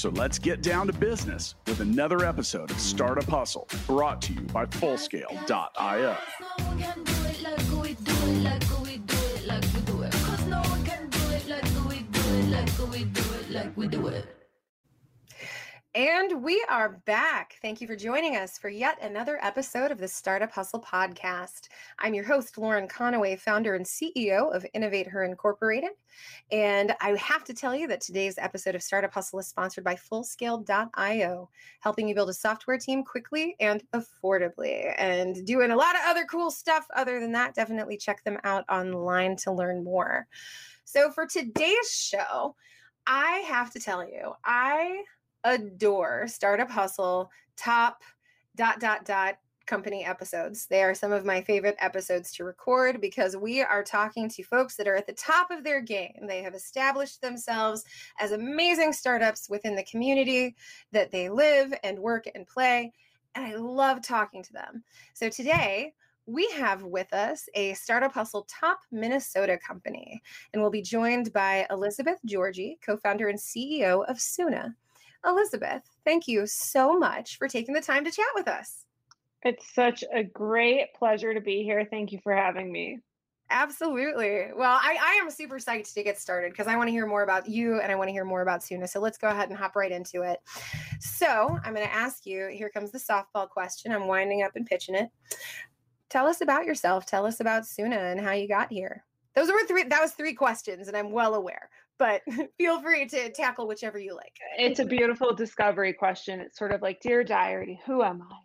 So let's get down to business with another episode of Startup Hustle brought to you by Fullscale.io. And we are back. Thank you for joining us for yet another episode of the Startup Hustle podcast. I'm your host, Lauren Conaway, founder and CEO of InnovateHer Incorporated. And I have to tell you that today's episode of Startup Hustle is sponsored by Fullscale.io, helping you build a software team quickly and affordably, and doing a lot of other cool stuff. Other than that, definitely check them out online to learn more. So, for today's show, I have to tell you, I adore Startup Hustle top dot dot dot company episodes. They are some of my favorite episodes to record because we are talking to folks that are at the top of their game. They have established themselves as amazing startups within the community that they live and work and play. And I love talking to them. So today, we have with us a Startup Hustle top Minnesota company, and we'll be joined by Elizabeth Giorgi, co founder and CEO of Soona. Elizabeth, thank you so much for taking the time to chat with us. It's such a great pleasure to be here. Thank you for having me. Absolutely. Well, I, I am super psyched to get started because I want to hear more about you and I want to hear more about Soona. So let's go ahead and hop right into it. So I'm going to ask you here comes the softball question. I'm winding up and pitching it. Tell us about yourself. Tell us about Soona and how you got here. Those were three, that was three questions, and I'm well aware but feel free to tackle whichever you like. It's a beautiful discovery question. It's sort of like, Dear Diary, who am I?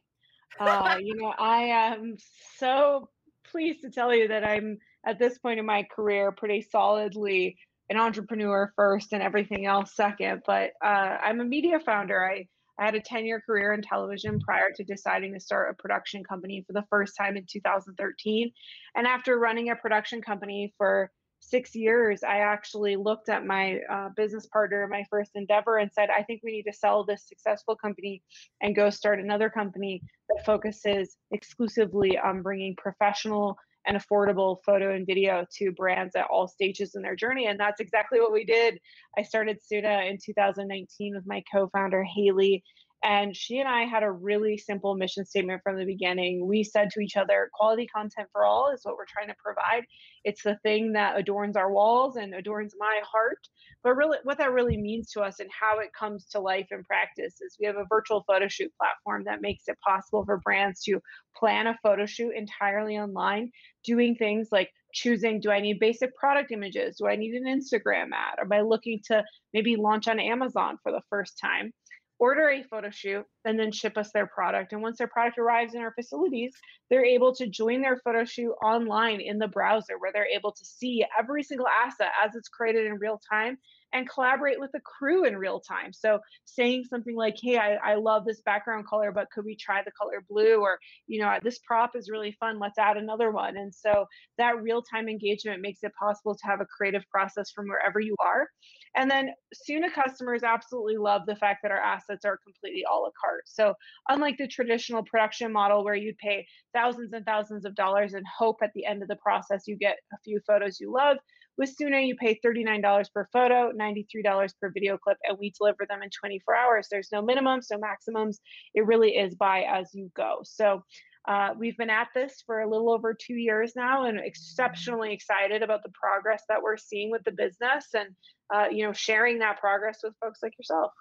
Uh, you know, I am so pleased to tell you that I'm at this point in my career pretty solidly an entrepreneur first and everything else second. But uh, I'm a media founder. I, I had a 10 year career in television prior to deciding to start a production company for the first time in 2013. And after running a production company for six years, I actually looked at my uh, business partner, my first endeavor, and said, I think we need to sell this successful company and go start another company that focuses exclusively on bringing professional and affordable photo and video to brands at all stages in their journey. And that's exactly what we did. I started Soona in 2019 with my co founder, Haley. And she and I had a really simple mission statement from the beginning. We said to each other, quality content for all is what we're trying to provide. It's the thing that adorns our walls and adorns my heart. But really, what that really means to us and how it comes to life in practice is we have a virtual photo shoot platform that makes it possible for brands to plan a photo shoot entirely online, doing things like choosing do I need basic product images? Do I need an Instagram ad? Am I looking to maybe launch on Amazon for the first time? Order a photo shoot and then ship us their product. And once their product arrives in our facilities, they're able to join their photo shoot online in the browser where they're able to see every single asset as it's created in real time and collaborate with the crew in real time. So saying something like, hey, I, I love this background color, but could we try the color blue? Or, you know, this prop is really fun. Let's add another one. And so that real time engagement makes it possible to have a creative process from wherever you are. And then Soona customers absolutely love the fact that our assets are completely a la carte. So unlike the traditional production model where you'd pay thousands and thousands of dollars and hope at the end of the process you get a few photos you love, with Soona, you pay $39 per photo, $93 per video clip, and we deliver them in 24 hours. There's no minimums, no maximums. It really is buy as you go. So uh, we've been at this for a little over two years now and exceptionally excited about the progress that we're seeing with the business and uh, you know sharing that progress with folks like yourself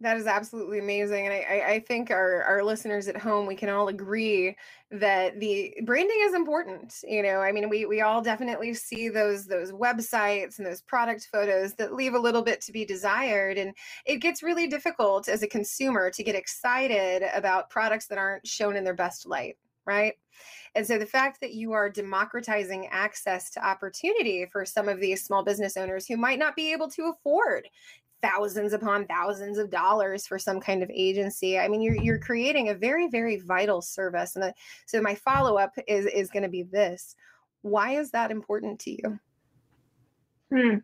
that is absolutely amazing. And I, I think our, our listeners at home, we can all agree that the branding is important. You know, I mean, we, we all definitely see those, those websites and those product photos that leave a little bit to be desired. And it gets really difficult as a consumer to get excited about products that aren't shown in their best light right? And so the fact that you are democratizing access to opportunity for some of these small business owners who might not be able to afford thousands upon thousands of dollars for some kind of agency. I mean, you're you're creating a very very vital service. And the, so my follow up is is going to be this: Why is that important to you? Hmm.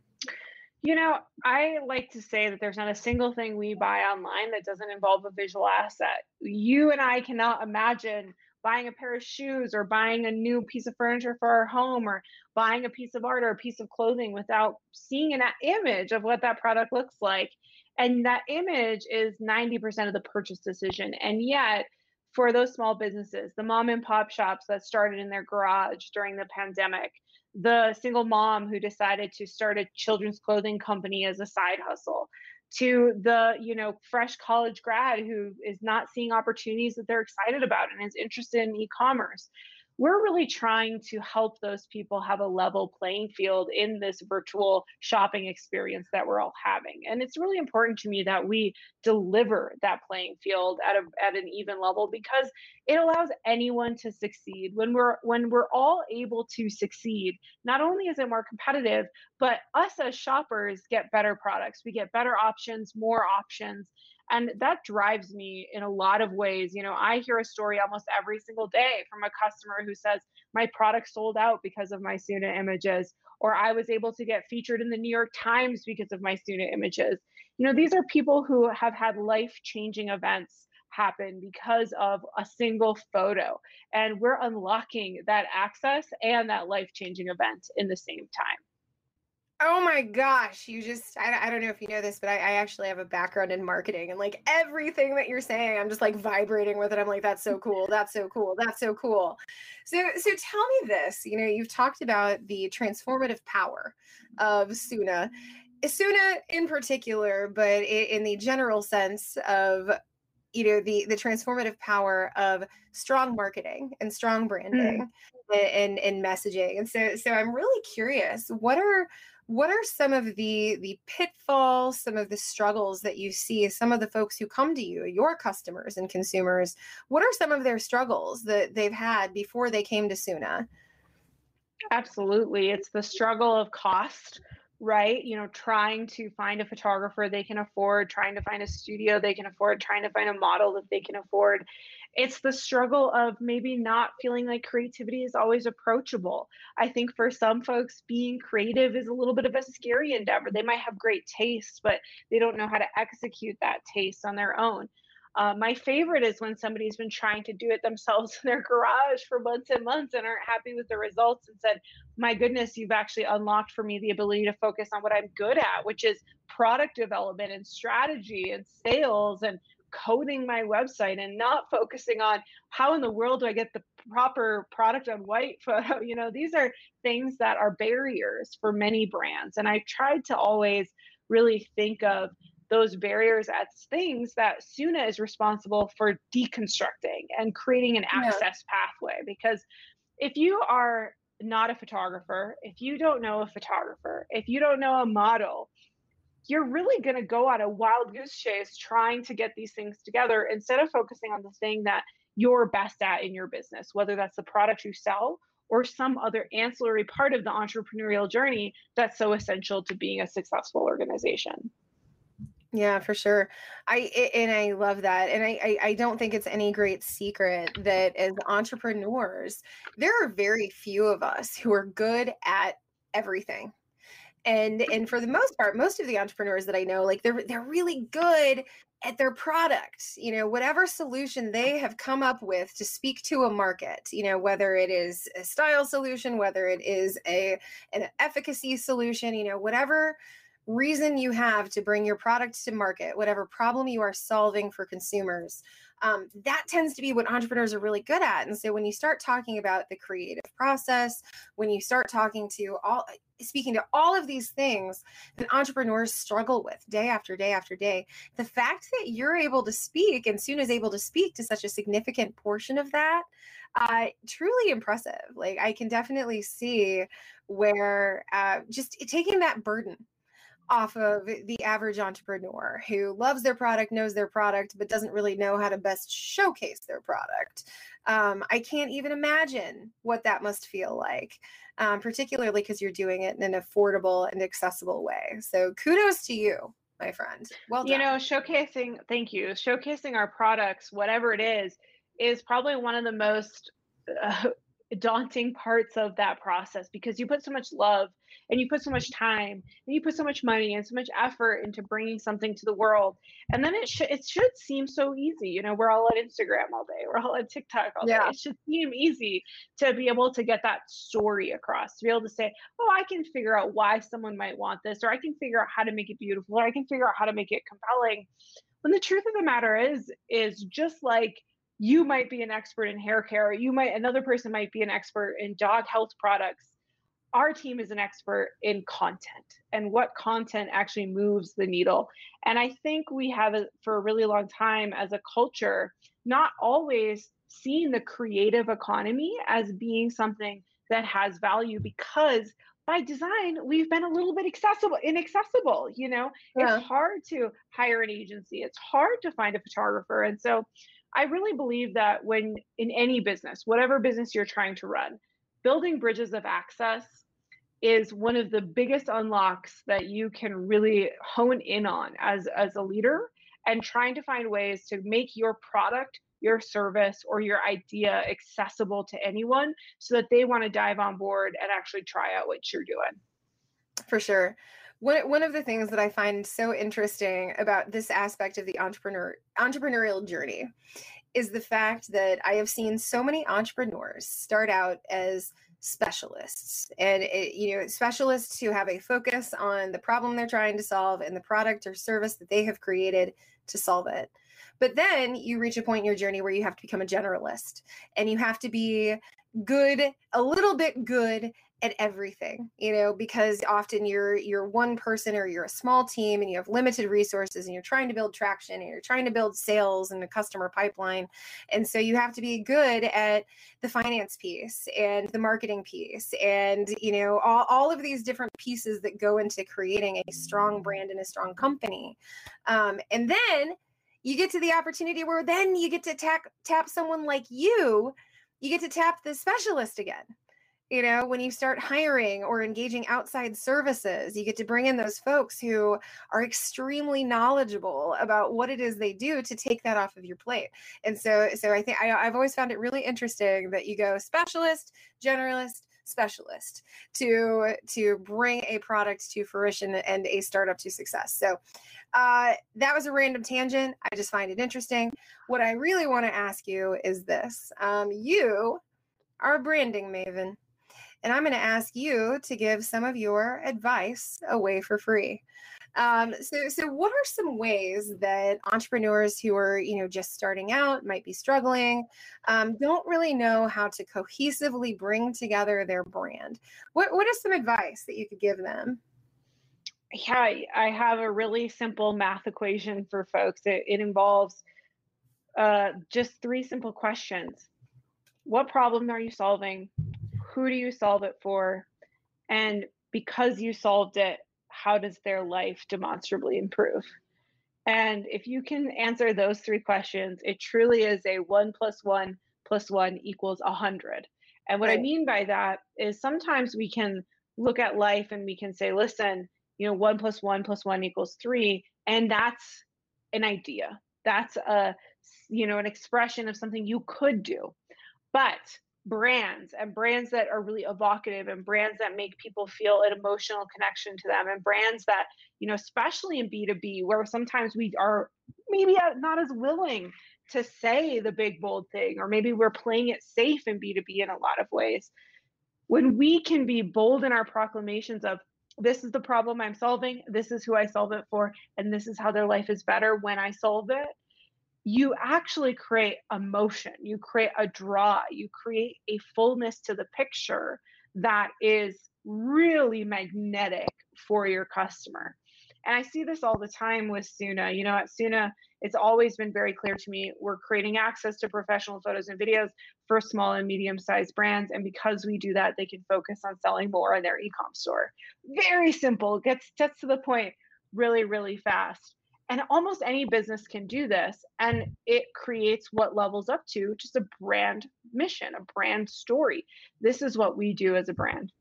You know, I like to say that there's not a single thing we buy online that doesn't involve a visual asset. You and I cannot imagine buying a pair of shoes or buying a new piece of furniture for our home or buying a piece of art or a piece of clothing without seeing an image of what that product looks like. And that image is 90% of the purchase decision. And yet, for those small businesses, the mom and pop shops that started in their garage during the pandemic, the single mom who decided to start a children's clothing company as a side hustle to the you know fresh college grad who is not seeing opportunities that they're excited about and is interested in e-commerce we're really trying to help those people have a level playing field in this virtual shopping experience that we're all having. And it's really important to me that we deliver that playing field at a at an even level because it allows anyone to succeed. When we're when we're all able to succeed, not only is it more competitive, but us as shoppers get better products. We get better options, more options, and that drives me in a lot of ways. You know i hear a story almost every single day from a customer who says my product sold out because of my Soona images or i was able to get featured in the new york times because of my Soona images. You know these are people who have had life changing events happen because of a single photo and we're unlocking that access and that life changing event in the same time Oh my gosh, you just, I, I don't know if you know this, but I, I actually have a background in marketing and like everything that you're saying, I'm just like vibrating with it. I'm like, that's so cool. That's so cool. That's so cool. So, so tell me this, you know, you've talked about the transformative power of Soona, Soona in particular, but in the general sense of you know the the transformative power of strong marketing and strong branding mm. and, and and messaging and so so i'm really curious what are what are some of the the pitfalls some of the struggles that you see some of the folks who come to you your customers and consumers? What are some of their struggles that they've had before they came to Soona? Absolutely. It's the struggle of cost right you know trying to find a photographer they can afford trying to find a studio they can afford trying to find a model that they can afford it's the struggle of maybe not feeling like creativity is always approachable. I think for some folks, being creative is a little bit of a scary endeavor. They might have great taste, but they don't know how to execute that taste on their own. Uh, my favorite is when somebody's been trying to do it themselves in their garage for months and months and aren't happy with the results and said, My goodness, you've actually unlocked for me the ability to focus on what I'm good at, which is product development and strategy and sales and coding my website and not focusing on how in the world do I get the proper product on white photo. You know, these are things that are barriers for many brands. And I tried to always really think of those barriers as things that Soona is responsible for deconstructing and creating an access yeah. pathway. Because if you are not a photographer, if you don't know a photographer, if you don't know a model, you're really going to go on a wild goose chase trying to get these things together instead of focusing on the thing that you're best at in your business, whether that's the product you sell or some other ancillary part of the entrepreneurial journey that's so essential to being a successful organization. Yeah, for sure. I and I love that, and I, I I don't think it's any great secret that as entrepreneurs, there are very few of us who are good at everything and mm. and for the most part most of the entrepreneurs that i know like they're they're really good at their product you know whatever solution they have come up with to speak to a market you know whether it is a style solution whether it is a an efficacy solution you know whatever reason you have to bring your product to market whatever problem you are solving for consumers um, that tends to be what entrepreneurs are really good at. And so when you start talking about the creative process, when you start talking to all, speaking to all of these things that entrepreneurs struggle with day after day after day, the fact that you're able to speak and soon is able to speak to such a significant portion of that, uh, truly impressive. Like I can definitely see where uh, just taking that burden off of the average entrepreneur who loves their product, knows their product, but doesn't really know how to best showcase their product. Um, I can't even imagine what that must feel like, um, particularly because you're doing it in an affordable and accessible way. So kudos to you my friend. Well done. You know, showcasing, thank you, showcasing our products, whatever it is, is probably one of the most uh, daunting parts of that process because you put so much love and you put so much mm-hmm. time and you put so much money and so much effort into bringing something to the world. And then it should it should seem so easy you know we're all on instagram all day we're all on tiktok all yeah. day it should seem easy to be able to get that story across to be able to say oh i can figure out why someone might want this or i can figure out how to make it beautiful or i can figure out how to make it compelling. When the truth of the matter is is just like you might be an expert in hair care you might another person might be an expert in dog health products. Our team is an expert in content and what content actually moves the needle. And i think we have for a really long time as a culture not always seen the creative economy as being something that has value because by design we've been a little bit accessible inaccessible you know? Yeah. it's hard to hire an agency. It's hard to find a photographer. And so I really believe that when in any business, whatever business you're trying to run, building bridges of access is one of the biggest unlocks that you can really hone in on as as a leader and trying to find ways to make your product your service or your idea accessible to anyone so that they want to dive on board and actually try out what you're doing. For sure one, one of the things that I find so interesting about this aspect of the entrepreneur entrepreneurial journey is the fact that I have seen so many entrepreneurs start out as specialists. And it, you know specialists who have a focus on the problem they're trying to solve and the product or service that they have created to solve it. But then you reach a point in your journey where you have to become a generalist and you have to be good a little bit good at everything you know because often you're you're one person or you're a small team and you have limited resources and you're trying to build traction and you're trying to build sales and a customer pipeline. And so you have to be good at the finance piece and the marketing piece and you know all, all of these different pieces that go into creating a strong brand and a strong company. Um, and then you get to the opportunity where then you get to tap tap someone like you you get to tap the specialist again you know when you start hiring or engaging outside services you get to bring in those folks who are extremely knowledgeable about what it is they do to take that off of your plate. And so so i think I, i've always found it really interesting that you go specialist generalist specialist to to bring a product to fruition and a startup to success. So uh, that was a random tangent. I just find it interesting. What i really want to ask you is this um, you are a branding maven and I'm going to ask you to give some of your advice away for free. Um, so, so what are some ways that entrepreneurs who are, you know, just starting out, might be struggling, um, don't really know how to cohesively bring together their brand? What What is some advice that you could give them? Yeah, I have a really simple math equation for folks. It, it involves uh, just three simple questions: What problem are you solving? Who do you solve it for? And because you solved it how does their life demonstrably improve? And if you can answer those three questions it truly is a one plus one plus one equals a hundred. And what right. i mean by that is sometimes we can look at life and we can say listen you know one plus one plus one equals three and that's an idea. That's a you know an expression of something you could do. But brands and brands that are really evocative and brands that make people feel an emotional connection to them and brands that you know especially in b2b where sometimes we are maybe not as willing to say the big bold thing or maybe we're playing it safe in b2b in a lot of ways. When we can be bold in our proclamations of this is the problem i'm solving this is who i solve it for and this is how their life is better when i solve it you actually create emotion, you create a draw, you create a fullness to the picture that is really magnetic for your customer. And I see this all the time with Soona. You know, at Soona, it's always been very clear to me we're creating access to professional photos and videos for small and medium sized brands. And because we do that, they can focus on selling more in their e com store. Very simple, gets, gets to the point really, really fast. And almost any business can do this. And it creates what levels up to just a brand mission, a brand story. This is what we do as a brand.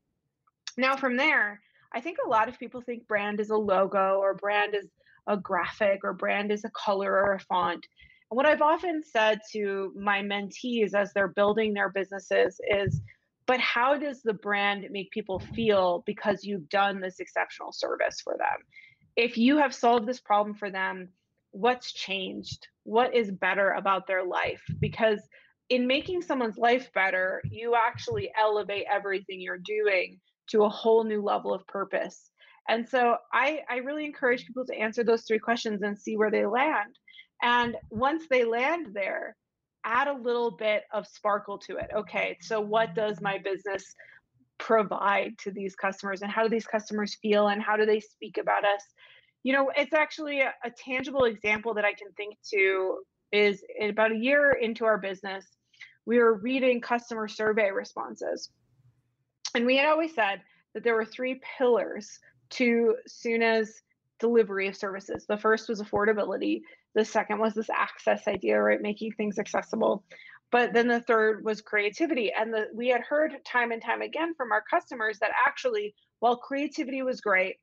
Now, from there, I think a lot of people think brand is a logo or brand is a graphic or brand is a color or a font. And what I've often said to my mentees as they're building their businesses is, but how does the brand make people feel because you've done this exceptional service for them? If you have solved this problem for them, what's changed? What is better about their life? Because in making someone's life better, you actually elevate everything you're doing to a whole new level of purpose. And so I, I really encourage people to answer those three questions and see where they land. And once they land there, add a little bit of sparkle to it. Okay, so what does my business provide to these customers and how do these customers feel and how do they speak about us? You know, it's actually a, a tangible example that I can think to is about a year into our business, we were reading customer survey responses. And we had always said that there were three pillars to Soona's delivery of services. The first was affordability. The second was this access idea, right? Making things accessible. But then the third was creativity. And the, we had heard time and time again from our customers that actually, while creativity was great,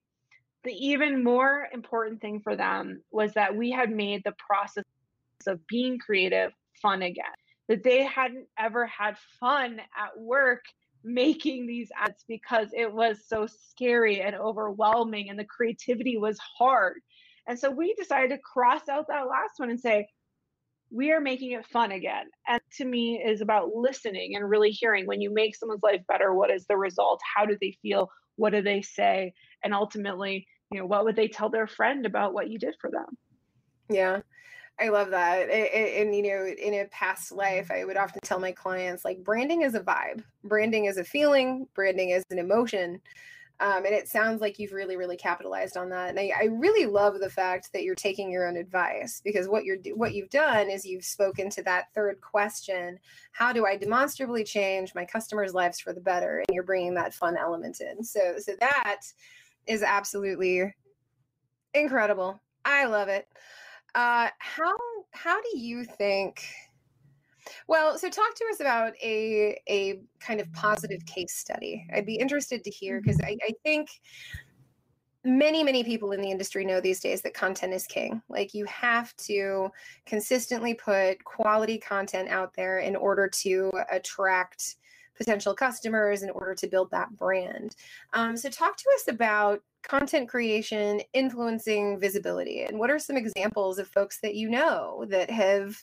the even more important thing for them was that we had made the process of being creative fun again. That they hadn't ever had fun at work making these ads because it was so scary and overwhelming and the creativity was hard. And so we decided to cross out that last one and say, we are making it fun again. And to me is about listening and really hearing when you make someone's life better, what is the result? How do they feel? What do they say? And ultimately, you know, what would they tell their friend about what you did for them? Yeah. I love that. And, you know, in a past life, I would often tell my clients like branding is a vibe, branding is a feeling, branding is an emotion. Um, and it sounds like you've really, really capitalized on that. And I, I, really love the fact that you're taking your own advice because what you're what you've done is you've spoken to that third question: How do I demonstrably change my customers' lives for the better? And you're bringing that fun element in. So, so that is absolutely incredible. I love it. Uh, how how do you think? Well, so talk to us about a a kind of positive case study. I'd be interested to hear because mm-hmm. I, I think many many people in the industry know these days that content is king like you have to consistently put quality content out there in order to attract potential customers in order to build that brand um, so talk to us about content creation influencing visibility and what are some examples of folks that you know that have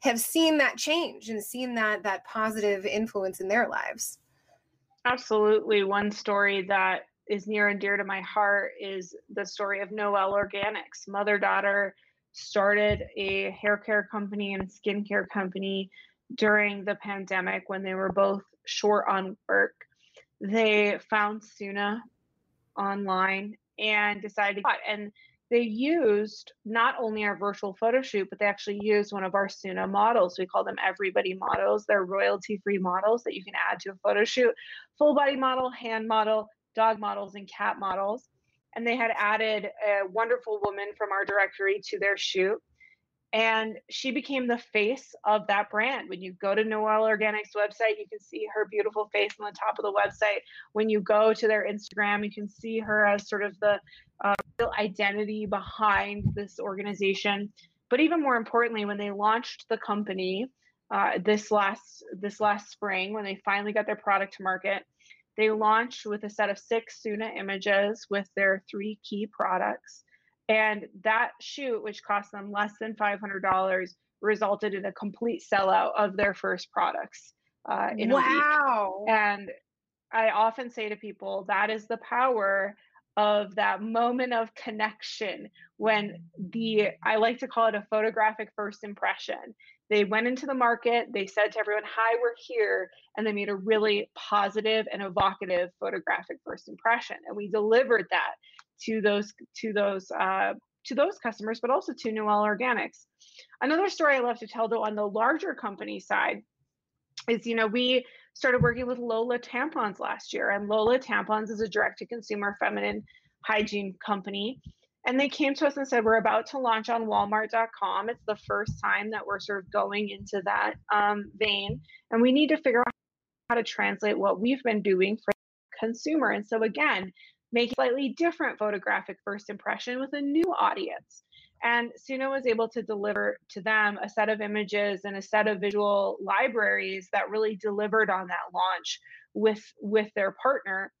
have seen that change and seen that that positive influence in their lives. Absolutely. One story that is near and dear to my heart is the story of noel organics. Mother daughter started a hair care company and skincare company during the pandemic when they were both short on work. They found Soona online and decided to and they used not only our virtual photo shoot, but they actually used one of our Soona models. We call them everybody models. They're royalty free models that you can add to a photo shoot full body model, hand model, dog models, and cat models. And they had added a wonderful woman from our directory to their shoot and she became the face of that brand. When you go to Noel Organics website, you can see her beautiful face on the top of the website. When you go to their Instagram, you can see her as sort of the uh, real identity behind this organization. But even more importantly, when they launched the company uh, this last this last spring, when they finally got their product to market, they launched with a set of six Soona images with their three key products and that shoot, which cost them less than $500, resulted in a complete sellout of their first products. Uh, wow. And I often say to people that is the power of that moment of connection when the, I like to call it a photographic first impression. They went into the market, they said to everyone, Hi, we're here. And they made a really positive and evocative photographic first impression. And we delivered that to those to those uh, to those customers, but also to Noel Organics. Another story I love to tell, though, on the larger company side, is you know we started working with Lola Tampons last year, and Lola Tampons is a direct-to-consumer feminine hygiene company. And they came to us and said, We're about to launch on Walmart.com. It's the first time that we're sort of going into that um, vein. And we need to figure out how to translate what we've been doing for the consumer. And so, again, make a slightly different photographic first impression with a new audience. And Soona was able to deliver to them a set of images and a set of visual libraries that really delivered on that launch with with their partner.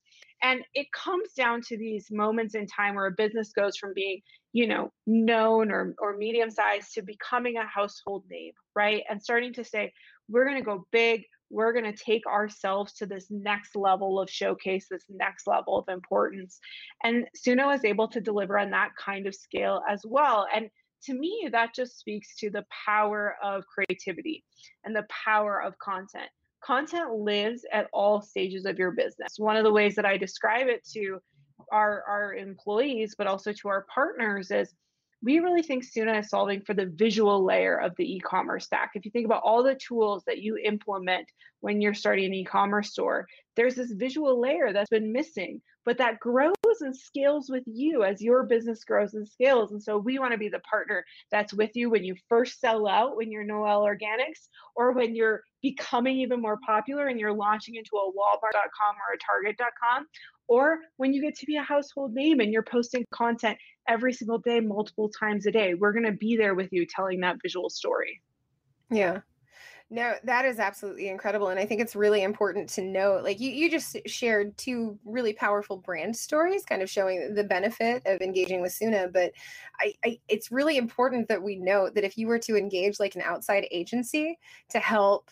And it comes down to these moments in time where a business goes from being, you know, known or or medium sized to becoming a household name, right? And starting to say, we're going to go big, we're going to take ourselves to this next level of showcase, this next level of importance. And Soona is able to deliver on that kind of scale as well. And to me, that just speaks to the power of creativity and the power of content. Content lives at all stages of your business. One of the ways that I describe it to our, our employees, but also to our partners, is we really think Soona is solving for the visual layer of the e-commerce stack. If you think about all the tools that you implement when you're starting an e-commerce store, there's this visual layer that's been missing, but that grows and scales with you as your business grows and scales. And so we want to be the partner that's with you when you first sell out, when you're Noel Organics, or when you're becoming even more popular and you're launching into a Walmart.com or a Target.com, or when you get to be a household name and you're posting content every single day, multiple times a day. We're going to be there with you telling that visual story. Yeah. No, that is absolutely incredible. And I think it's really important to note like you, you just shared two really powerful brand stories, kind of showing the benefit of engaging with Soona. But I, I it's really important that we note that if you were to engage like an outside agency to help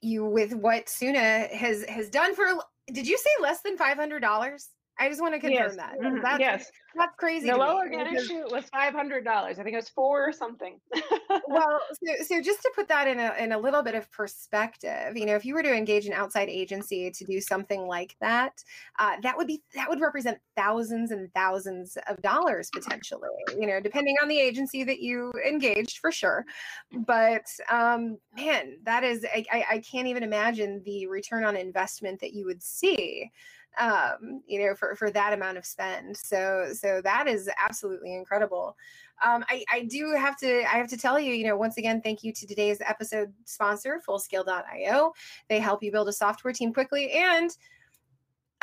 you with what Soona has has done for did you say less than five hundred dollars? I just want to confirm yes. that. Mm-hmm. That's, yes, that's crazy. Noel Organic shoot was five hundred dollars. I think it was four or something. well, so, so just to put that in a in a little bit of perspective, you know, if you were to engage an outside agency to do something like that, uh, that would be that would represent thousands and thousands of dollars potentially. You know, depending on the agency that you engaged, for sure. But um, man, that is I, I, I can't even imagine the return on investment that you would see um, you know, for, for that amount of spend. So, so that is absolutely incredible. Um, I, I do have to, I have to tell you, you know, once again, thank you to today's episode sponsor, fullscale.io. They help you build a software team quickly and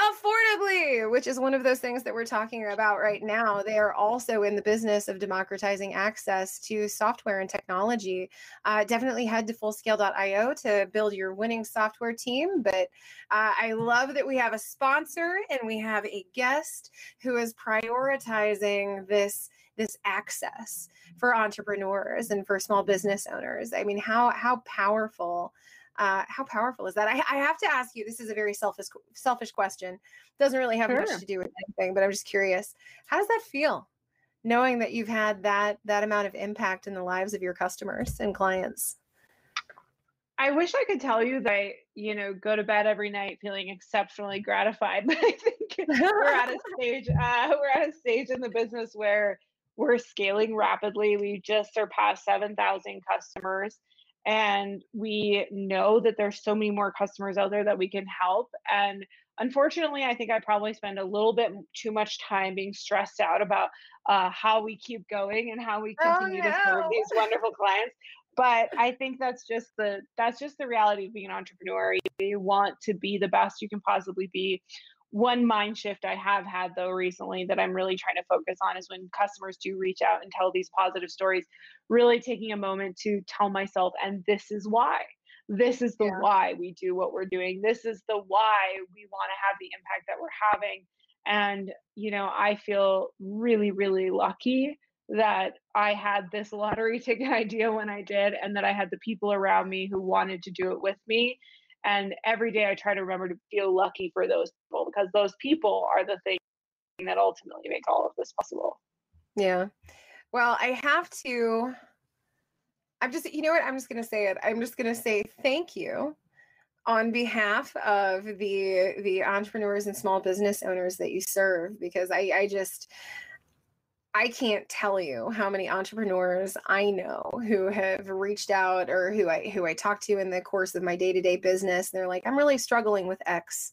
affordably, which is one of those things that we're talking about right now. They are also in the business of democratizing access to software and technology. Uh, definitely head to fullscale.io to build your winning software team. But uh, I love that we have a sponsor and we have a guest who is prioritizing this this access for entrepreneurs and for small business owners. I mean, how how powerful uh, how powerful is that? I, I, have to ask you. This is a very selfish selfish question. Doesn't really have sure. much to do with anything, but I'm just curious. How does that feel, knowing that you've had that that amount of impact in the lives of your customers and clients? I wish I could tell you that I, you know, go to bed every night feeling exceptionally gratified, but I think we're at a stage. Uh, we're at a stage in the business where we're scaling rapidly. We just surpassed seven thousand customers and we know that there's so many more customers out there that we can help and unfortunately i think i probably spend a little bit too much time being stressed out about uh, how we keep going and how we oh, continue oh, no. to serve these wonderful clients but i think that's just the that's just the reality of being an entrepreneur you want to be the best you can possibly be one mind shift I have had though recently that I'm really trying to focus on is when customers do reach out and tell these positive stories, really taking a moment to tell myself, and this is why. This is the yeah. why we do what we're doing. This is the why we want to have the impact that we're having. And, you know, I feel really, really lucky that I had this lottery ticket idea when I did, and that I had the people around me who wanted to do it with me and every day I try to remember to feel lucky for those people because those people are the thing that ultimately make all of this possible. Yeah. Well, I have to. I'm just, you know what? I'm just going to say it. I'm just going to say thank you on behalf of the the entrepreneurs and small business owners that you serve because I I just I can't tell you how many entrepreneurs I know who have reached out or who I who I talk to in the course of my day-to-day business. And they're like, I'm really struggling with X.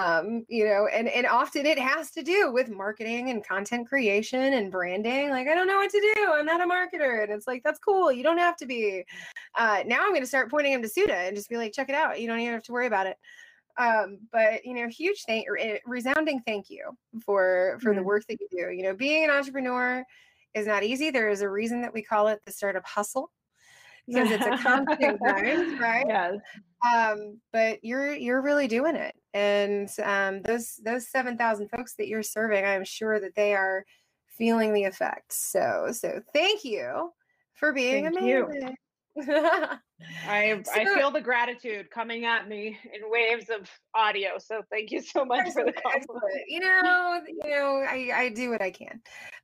Um, you know, and and often it has to do with marketing and content creation and branding. Like, I don't know what to do. I'm not a marketer. And it's like, that's cool. You don't have to be. Uh, now I'm gonna start pointing them to Soona and just be like, check it out. You don't even have to worry about it. Um, but you know, huge thank eh, resounding thank you for for mm-hmm. the work that you do. You know, being an entrepreneur is not easy. There is a reason that we call it the startup hustle because it's a constant grind, right? Yes. Um, but you're you're really doing it, and um, those those seven thousand folks that you're serving, I'm sure that they are feeling the effects. So so thank you for being thank amazing. You. I so, I feel the gratitude coming at me in waves of audio. So thank you so much for the compliment. You know, you know, I, I do what I can.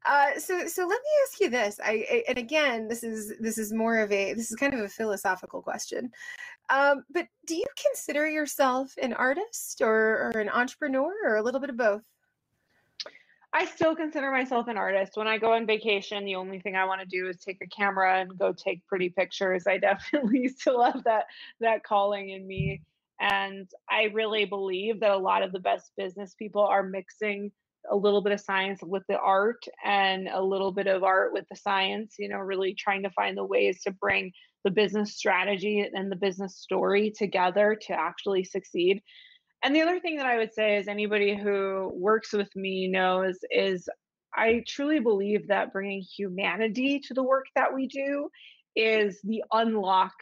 Uh, so so let me ask you this. I, I, and again, this is this is more of a this is kind of a philosophical question. Um, but do you consider yourself an artist or, or an entrepreneur or a little bit of both? I still consider myself an artist. When I go on vacation, the only thing I want to do is take a camera and go take pretty pictures. I definitely still have that that calling in me. And I really believe that a lot of the best business people are mixing a little bit of science with the art and a little bit of art with the science, you know, really trying to find the ways to bring the business strategy and the business story together to actually succeed. And the other thing that I would say is anybody who works with me knows is I truly believe that bringing humanity to the work that we do is the unlock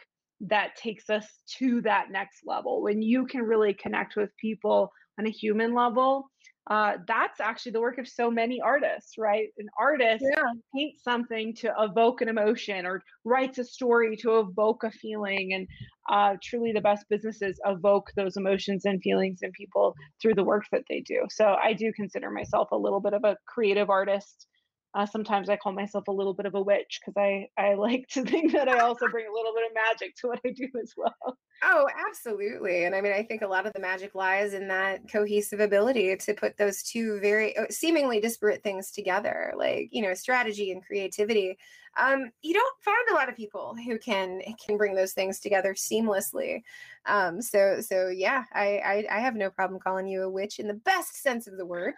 that takes us to that next level. When you can really connect with people on a human level, uh, that's actually the work of so many artists, right? An artist yeah. paints something to evoke an emotion or writes a story to evoke a feeling. And uh, truly, the best businesses evoke those emotions and feelings in people through the work that they do. So I do consider myself a little bit of a creative artist. Uh, sometimes I call myself a little bit of a witch because I, I like to think that I also bring a little bit of magic to what I do as well. Oh, absolutely. And I mean, I think a lot of the magic lies in that cohesive ability to put those two very uh, seemingly disparate things together, like, you know, strategy and creativity. Um, you don't find a lot of people who can can bring those things together seamlessly. Um, so so yeah, I, I, I have no problem calling you a witch in the best sense of the word.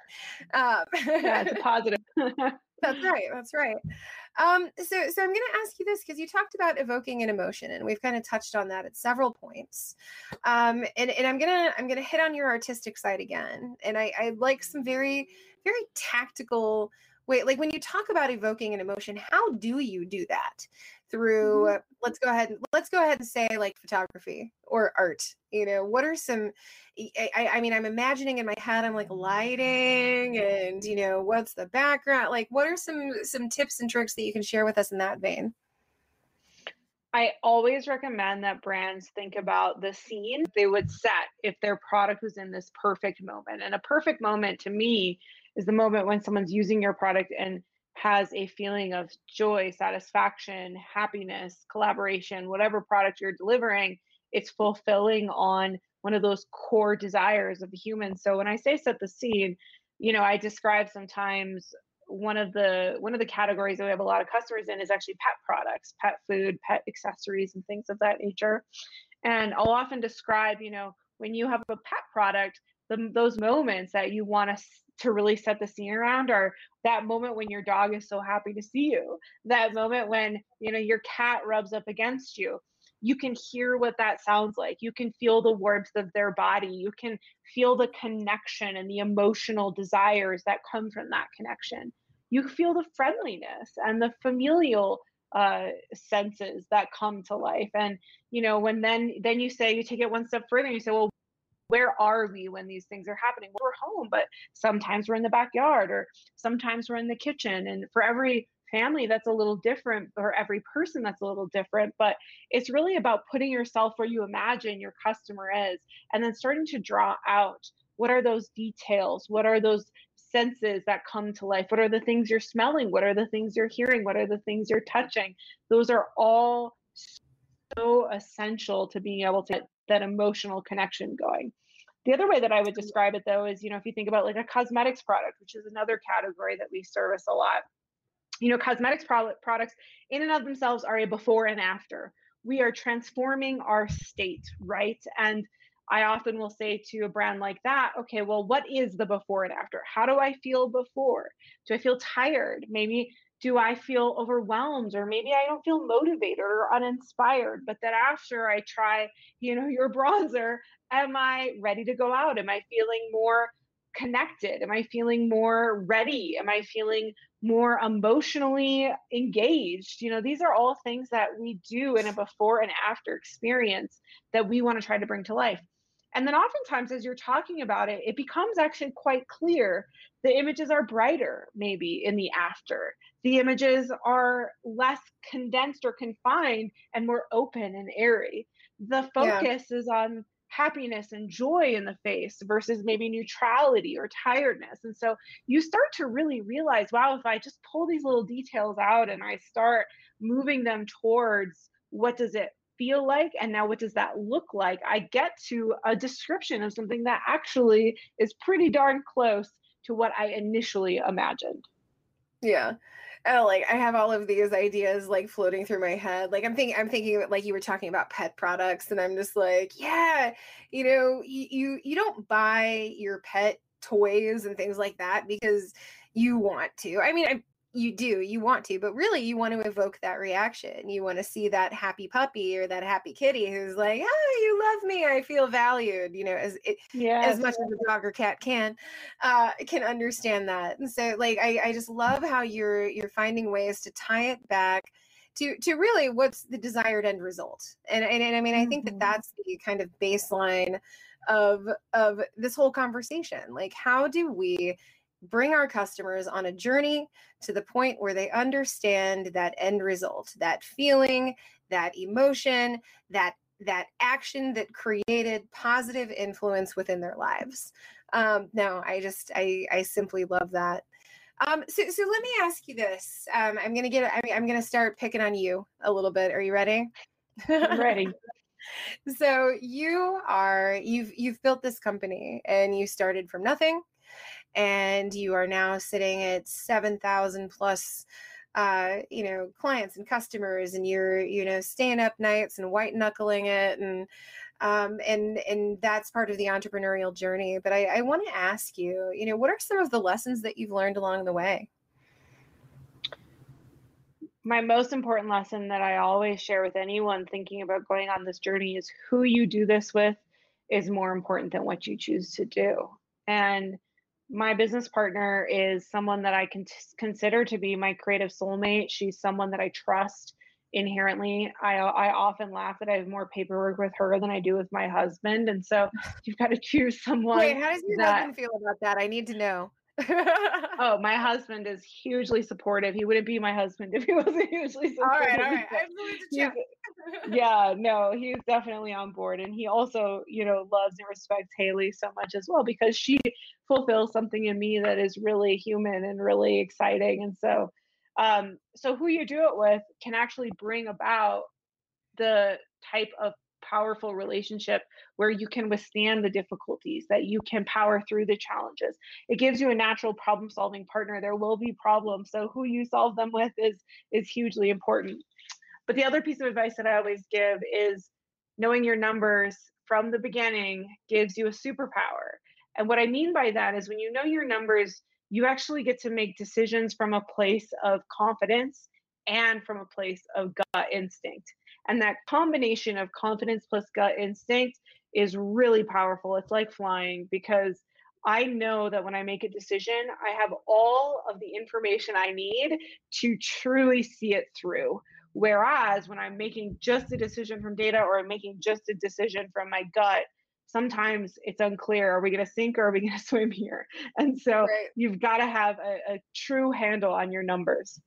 Um, yeah, it's a positive. that's right. That's right. Um, so, so I'm going to ask you this because you talked about evoking an emotion, and we've kind of touched on that at several points. Um, and, and I'm gonna I'm gonna hit on your artistic side again, and I, I like some very very tactical way. Like when you talk about evoking an emotion, how do you do that? Through mm-hmm. let's go ahead and let's go ahead and say like photography or art you know what are some I, I mean i'm imagining in my head i'm like lighting and you know what's the background like what are some some tips and tricks that you can share with us in that vein I always recommend that brands think about the scene they would set if their product was in this perfect moment. And a perfect moment to me is the moment when someone's using your product and has a feeling of joy, satisfaction, happiness, collaboration, whatever product you're delivering, it's fulfilling on one of those core desires of the human. So when I say set the scene, you know, I describe sometimes one of the one of the categories that we have a lot of customers in is actually pet products, pet food, pet accessories and things of that nature. And I'll often describe, you know, when you have a pet product, the, those moments that you want to to really set the scene around are that moment when your dog is so happy to see you that moment when you know your cat rubs up against you. You can hear what that sounds like. You can feel the warmth of their body. You can feel the connection and the emotional desires that come from that connection. You feel the friendliness and the familial uh, senses that come to life. And you know when then then you say you take it one step further and you say well where are we when these things are happening? We're home, but sometimes we're in the backyard or sometimes we're in the kitchen. And for every family, that's a little different, or every person, that's a little different. But it's really about putting yourself where you imagine your customer is and then starting to draw out what are those details? What are those senses that come to life? What are the things you're smelling? What are the things you're hearing? What are the things you're touching? Those are all so essential to being able to that emotional connection going. The other way that I would describe it though is, you know, if you think about like a cosmetics product, which is another category that we service a lot. You know, cosmetics product products in and of themselves are a before and after. We are transforming our state, right? And I often will say to a brand like that, okay, well, what is the before and after? How do I feel before? Do I feel tired? Maybe do I feel overwhelmed or maybe I don't feel motivated or uninspired? But then after I try, you know, your bronzer, am I ready to go out? Am I feeling more connected? Am I feeling more ready? Am I feeling more emotionally engaged? You know, these are all things that we do in a before and after experience that we want to try to bring to life. And then oftentimes, as you're talking about it, it becomes actually quite clear. The images are brighter, maybe in the after. The images are less condensed or confined and more open and airy. The focus yeah. is on happiness and joy in the face versus maybe neutrality or tiredness. And so you start to really realize wow, if I just pull these little details out and I start moving them towards what does it feel like and now what does that look like i get to a description of something that actually is pretty darn close to what i initially imagined yeah oh, like I have all of these ideas like floating through my head. Like I'm thinking, I'm thinking like you were talking about pet products, and I'm just like, yeah, you know, you you, you don't buy your pet toys and things like that because you want to. I mean, I, you do you want to but really you want to evoke that reaction you want to see that happy puppy or that happy kitty who's like oh you love me i feel valued you know as it, yes. as much as a dog or cat can uh can understand that and so like I, I just love how you're you're finding ways to tie it back to to really what's the desired end result and and, and i mean i think that mm-hmm. that's the kind of baseline of of this whole conversation like how do we bring our customers on a journey to the point where they understand that end result, that feeling, that emotion, that that action that created positive influence within their lives. Um, no, I just I I simply love that. Um, so so let me ask you this. Um, I'm gonna get I mean, I'm gonna start picking on you a little bit. Are you ready? I'm ready. so you are you've you've built this company and you started from nothing and you are now sitting at 7,000 plus uh, you know, clients and customers, and you're, you know, staying up nights and white knuckling it, and um, and and that's part of the entrepreneurial journey. But I, I want to ask you, you know, what are some of the lessons that you've learned along the way? My most important lesson that I always share with anyone thinking about going on this journey is who you do this with is more important than what you choose to do. And my business partner is someone that I can consider to be my creative soulmate. She's someone that I trust inherently. I I often laugh that I have more paperwork with her than I do with my husband, and so you've got to choose someone. Wait, how does your that, husband feel about that? I need to know. oh, my husband is hugely supportive. He wouldn't be my husband if he wasn't hugely supportive. All right, all right. yeah, yeah, no, he's definitely on board. And he also, you know, loves and respects Haley so much as well because she fulfills something in me that is really human and really exciting. And so, um, so who you do it with can actually bring about the type of powerful relationship where you can withstand the difficulties, that you can power through the challenges. It gives you a natural problem solving partner. There will be problems. So who you solve them with is is hugely important. But the other piece of advice that I always give is knowing your numbers from the beginning gives you a superpower. And what I mean by that is when you know your numbers, you actually get to make decisions from a place of confidence and from a place of gut instinct. And that combination of confidence plus gut instinct is really powerful. It's like flying because I know that when I make a decision, I have all of the information I need to truly see it through. Whereas when I'm making just a decision from data or I'm making just a decision from my gut, sometimes it's unclear are we going to sink or are we going to swim here? And so right. you've got to have a, a true handle on your numbers.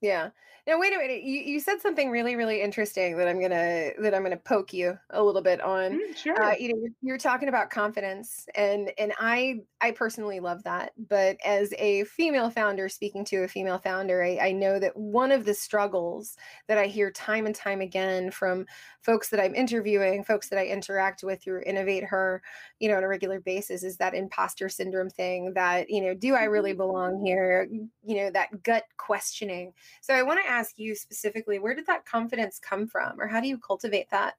Yeah. Now wait a minute. You, you said something really really interesting that I'm gonna that I'm gonna poke you a little bit on. Mm, sure. Uh, you know, you're, you're talking about confidence, and and I I personally love that. But as a female founder, speaking to a female founder, I, I know that one of the struggles that I hear time and time again from folks that I'm interviewing, folks that I interact with through InnovateHer, you know, on a regular basis, is that imposter syndrome thing. That you know, do I really mm-hmm. belong here? You know, that gut questioning so I want to ask you specifically, where did that confidence come from or how do you cultivate that?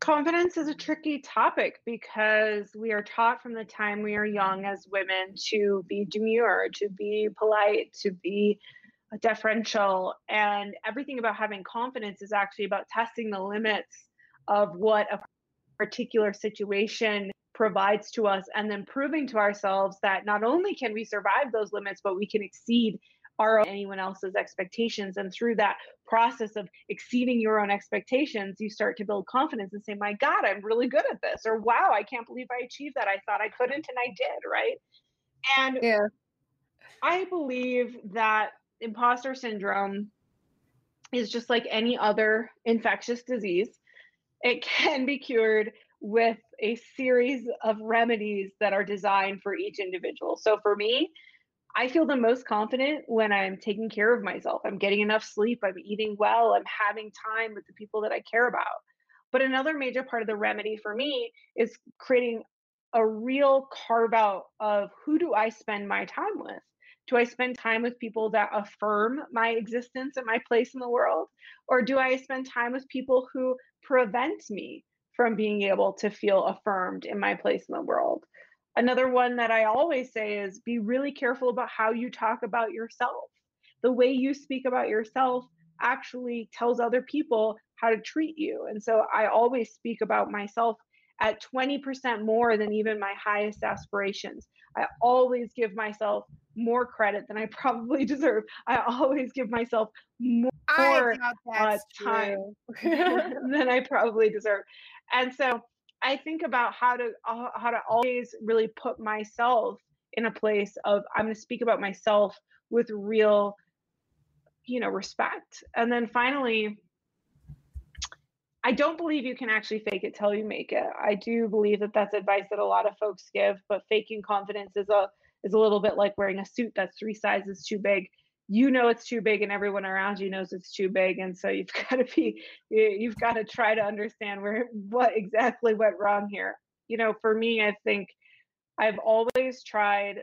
Confidence is a tricky topic because we are taught from the time we are young as women to be demure, to be polite, to be deferential. And everything about having confidence is actually about testing the limits of what a particular situation provides to us and then proving to ourselves that not only can we survive those limits, but we can exceed our own, anyone else's expectations. And through that process of exceeding your own expectations, you start to build confidence and say, My God, I'm really good at this. Or wow, I can't believe I achieved that. I thought I couldn't and I did, right? And yeah. I believe that imposter syndrome is just like any other infectious disease. It can be cured with a series of remedies that are designed for each individual. So for me, I feel the most confident when I'm taking care of myself. I'm getting enough sleep, I'm eating well, I'm having time with the people that I care about. But another major part of the remedy for me is creating a real carve out of who do I spend my time with? Do I spend time with people that affirm my existence and my place in the world? Or do I spend time with people who prevent me from being able to feel affirmed in my place in the world? Another one that I always say is be really careful about how you talk about yourself. The way you speak about yourself actually tells other people how to treat you. And so I always speak about myself at 20% more than even my highest aspirations. I always give myself more credit than I probably deserve. I always give myself more uh, time than I probably deserve. And so I think about how to uh, how to always really put myself in a place of I'm going to speak about myself with real you know respect. And then finally I don't believe you can actually fake it till you make it. I do believe that that's advice that a lot of folks give, but faking confidence is a is a little bit like wearing a suit that's three sizes too big you know it's too big and everyone around you knows it's too big and so you've got to be you've got to try to understand where what exactly went wrong here. You know for me i think i've always tried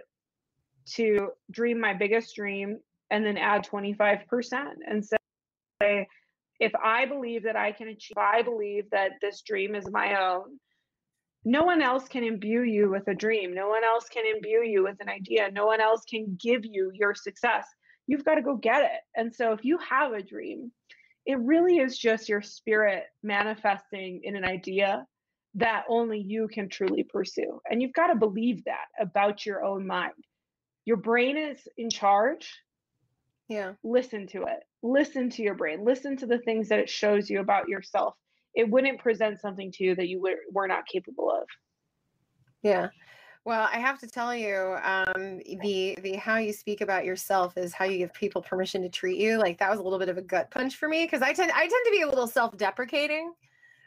to dream my biggest dream and then add 25% and say if i believe that i can achieve i believe that this dream is my own no one else can imbue you with a dream. No one else can imbue you with an idea. No one else can give you your success you've got to go get it. And so if you have a dream, it really is just your spirit manifesting in an idea that only you can truly pursue. And you've got to believe that about your own mind. Your brain is in charge. Yeah. Listen to it. Listen to your brain. Listen to the things that it shows you about yourself. It wouldn't present something to you that you were, were not capable of. Yeah. Well, I have to tell you, um, the the how you speak about yourself is how you give people permission to treat you. Like that was a little bit of a gut punch for me because I tend I tend to be a little self deprecating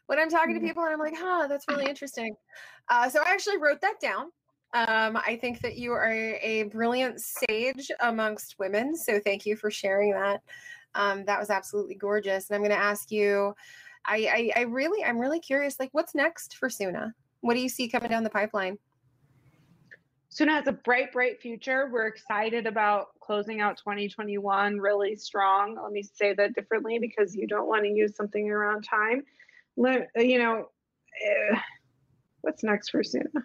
when I'm talking to mm-hmm. people, and I'm like, huh, that's really interesting. Uh, so I actually wrote that down. Um, I think that you are a brilliant sage amongst women. So thank you for sharing that. Um, that was absolutely gorgeous. And I'm going to ask you, I, I, I really, I'm really curious, like, what's next for Soona? What do you see coming down the pipeline? Soona has a bright, bright future. We're excited about closing out 2021 really strong. Let me say that differently because you don't want to use something around time. You know, eh, what's next for Soona?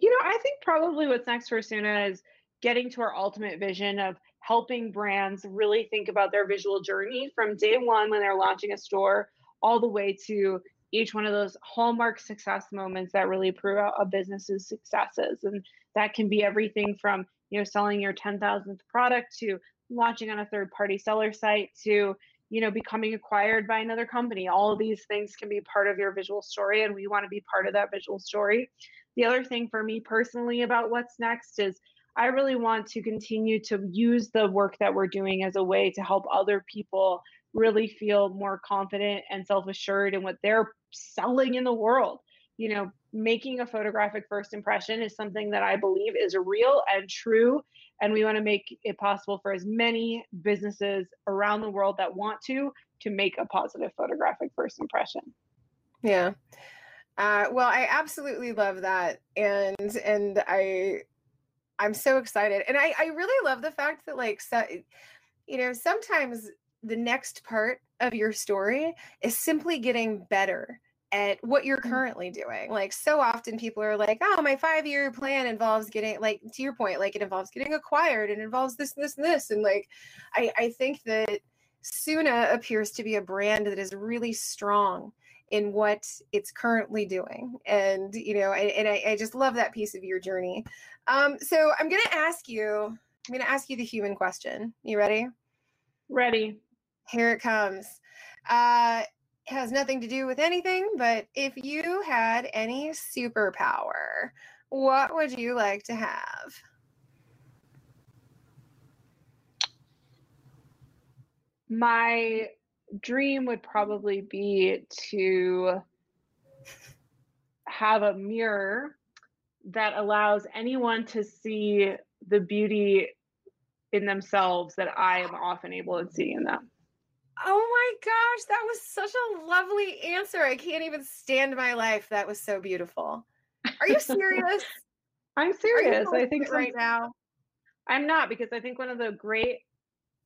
You know, I think probably what's next for Soona is getting to our ultimate vision of helping brands really think about their visual journey from day one when they're launching a store all the way to each one of those hallmark success moments that really prove out a business's successes. And that can be everything from you know selling your 10,000th product to launching on a third party seller site to you know becoming acquired by another company. All of these things can be part of your visual story and we want to be part of that visual story. The other thing for me personally about what's next is i really want to continue to use the work that we're doing as a way to help other people really feel more confident and self-assured in what they're selling in the world. You know making a photographic first impression is something that i believe is real and true and we want to make it possible for as many businesses around the world that want to to make a positive photographic first impression. Yeah. Uh, well i absolutely love that and and i i'm so excited and i i really love the fact that like so, you know sometimes the next part of your story is simply getting better at what you're currently doing. Like so often people are like, "Oh, my 5-year plan involves getting like to your point, like it involves getting acquired and involves this and this and this." And like I I think that Soona appears to be a brand that is really strong in what it's currently doing. And, you know, I, and I, I just love that piece of your journey. Um, so I'm to ask you, I'm going to ask you the human question. You ready? Ready. Here it comes. Uh, it has nothing to do with anything, but if you had any superpower, what would you like to have? My dream would probably be to have a mirror that allows anyone to see the beauty in themselves that I am often able to see in them. Oh my gosh, that was such a lovely answer. I can't even stand my life. That was so beautiful. Are you serious? I'm serious. I think right now. I'm not because I think one of the great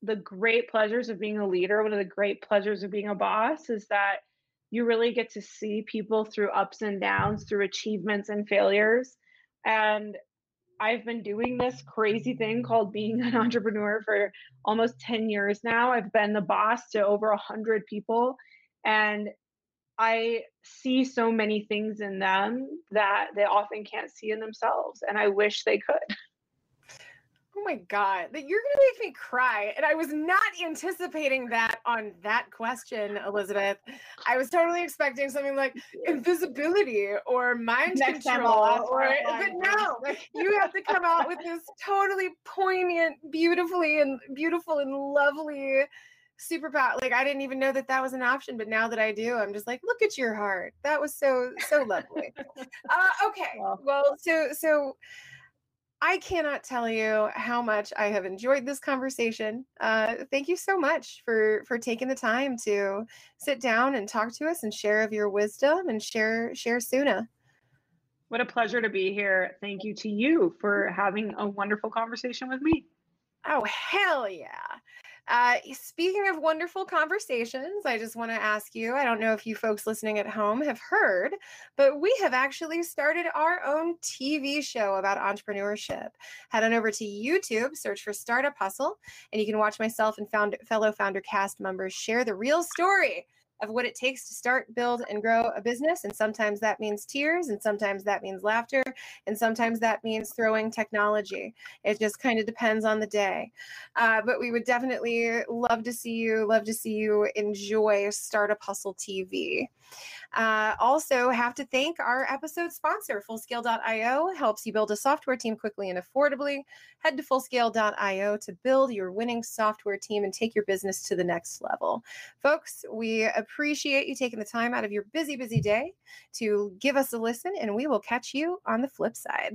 the great pleasures of being a leader, one of the great pleasures of being a boss is that you really get to see people through ups and downs, through achievements and failures. And I've been doing this crazy thing called being an entrepreneur for almost 10 years now. I've been the boss to over 100 people. And I see so many things in them that they often can't see in themselves. And I wish they could. Oh my god, that you're gonna make me cry. And I was not anticipating that on that question, Elizabeth. I was totally expecting something like invisibility or mind Next control. Or, but no, you have to come out with this totally poignant, beautifully and beautiful and lovely superpower. Like I didn't even know that that was an option, but now that I do, I'm just like, look at your heart. That was so so lovely. uh, okay, well, so so I cannot tell you how much I have enjoyed this conversation. Uh, thank you so much for for taking the time to sit down and talk to us and share of your wisdom and share share Soona. What a pleasure to be here. Thank you to you for having a wonderful conversation with me. Oh hell yeah! Uh, speaking of wonderful conversations, I just want to ask you I don't know if you folks listening at home have heard, but we have actually started our own TV show about entrepreneurship. Head on over to YouTube, search for Startup Hustle, and you can watch myself and found, fellow founder cast members share the real story of what it takes to start, build, and grow a business. And sometimes that means tears, and sometimes that means laughter, and sometimes that means throwing technology. It just kind of depends on the day. Uh, but we would definitely love to see you, love to see you enjoy Startup Hustle TV. Uh, also, have to thank our episode sponsor, Fullscale.io, helps you build a software team quickly and affordably. Head to Fullscale.io to build your winning software team and take your business to the next level. Folks, we appreciate you taking the time out of your busy, busy day to give us a listen, and we will catch you on the flip side.